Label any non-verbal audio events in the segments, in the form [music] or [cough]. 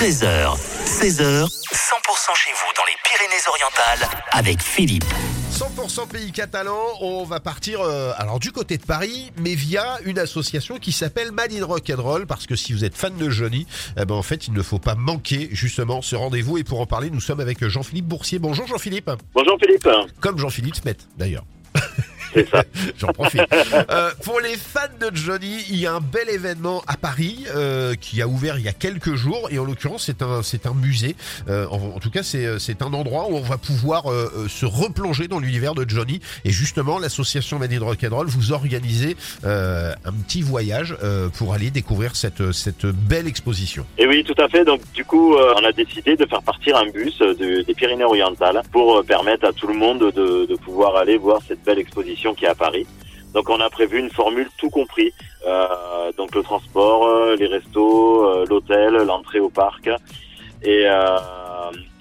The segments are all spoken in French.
13h, 16h, 100% chez vous dans les Pyrénées-Orientales avec Philippe. 100% pays catalan, on va partir euh, alors du côté de Paris, mais via une association qui s'appelle Mad Rock and Roll, parce que si vous êtes fan de Johnny, eh ben en fait il ne faut pas manquer justement ce rendez-vous. Et pour en parler, nous sommes avec Jean-Philippe Boursier. Bonjour Jean-Philippe. Bonjour Philippe. Comme Jean-Philippe Smet d'ailleurs. C'est ça. [laughs] J'en profite. Euh, pour les fans de Johnny, il y a un bel événement à Paris euh, qui a ouvert il y a quelques jours et en l'occurrence c'est un c'est un musée. Euh, en, en tout cas c'est c'est un endroit où on va pouvoir euh, euh, se replonger dans l'univers de Johnny et justement l'association Madrid Rock'n'Roll vous organisez euh, un petit voyage euh, pour aller découvrir cette cette belle exposition. Et oui, tout à fait. Donc du coup, euh, on a décidé de faire partir un bus euh, de- des Pyrénées-Orientales pour euh, permettre à tout le monde de, de pouvoir aller voir cette belle exposition qui est à Paris. Donc on a prévu une formule tout compris. Euh, donc le transport, euh, les restos, euh, l'hôtel, l'entrée au parc et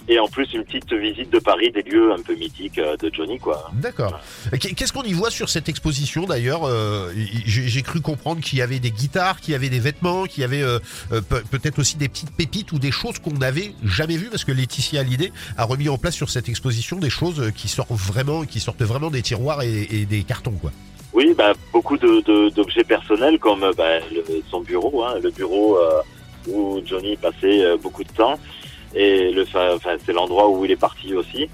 et en plus une petite visite de Paris des lieux un peu mythiques euh, de Johnny quoi. D'accord. Qu- Qu'est-ce qu'on y voit sur cette exposition d'ailleurs Euh, J'ai cru comprendre qu'il y avait des guitares, qu'il y avait des vêtements, qu'il y avait euh, pe- peut-être aussi des petites pépites ou des choses qu'on n'avait jamais vues parce que Laetitia Hallyday a remis en place sur cette exposition des choses qui sortent vraiment, qui sortent vraiment des tiroirs et, et des cartons quoi. Oui, bah, beaucoup d'objets personnels comme bah, le- son bureau, hein, le bureau euh, où Johnny passait euh, beaucoup de temps, et le, enfin, c'est l'endroit où il est parti aussi,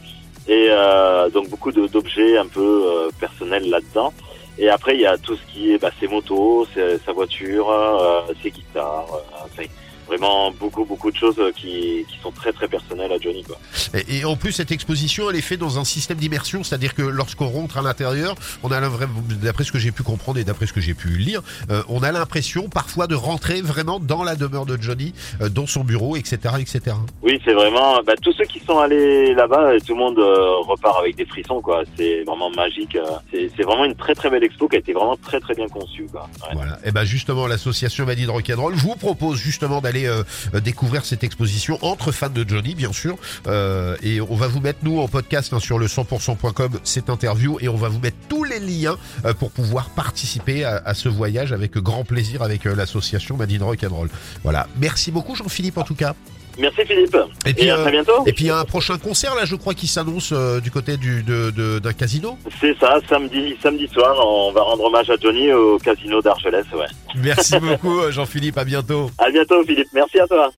et euh, donc beaucoup d'objets un peu euh, personnels là-dedans. Et après, il y a tout ce qui est bah, ses motos, sa voiture, euh, ses guitares, euh, enfin, vraiment beaucoup beaucoup de choses euh, qui, qui sont très très personnelles à Johnny. Quoi. Et, et en plus cette exposition elle est faite dans un système d'immersion, c'est-à-dire que lorsqu'on rentre à l'intérieur, on a l'impression- d'après ce que j'ai pu comprendre et d'après ce que j'ai pu lire, euh, on a l'impression parfois de rentrer vraiment dans la demeure de Johnny, euh, dans son bureau, etc., etc. Oui, c'est vraiment. Bah, tous ceux qui sont allés là-bas, tout le monde euh, repart avec des frissons, quoi. C'est vraiment magique. C'est vraiment une très très belle expo qui a été vraiment très très bien conçue, quoi. Ouais. Voilà. Et ben justement, l'association Madrid Rock'n'Roll vous propose justement d'aller euh, euh, découvrir cette exposition entre fans de Johnny, bien sûr. Euh, et on va vous mettre nous en podcast hein, sur le 100%.com cette interview et on va vous mettre tous les liens pour pouvoir participer à, ce voyage avec grand plaisir avec l'association Madrid Rock'n'Roll. Voilà. Merci beaucoup Jean-Philippe en tout cas. Merci Philippe. Et puis, à euh, très bientôt. Et puis il y a un prochain concert là, je crois, qui s'annonce euh, du côté du de- de- d'un casino. C'est ça, samedi, samedi soir, on va rendre hommage à Johnny au casino d'Argelès, ouais. Merci [laughs] beaucoup Jean-Philippe. À bientôt. À bientôt Philippe. Merci à toi.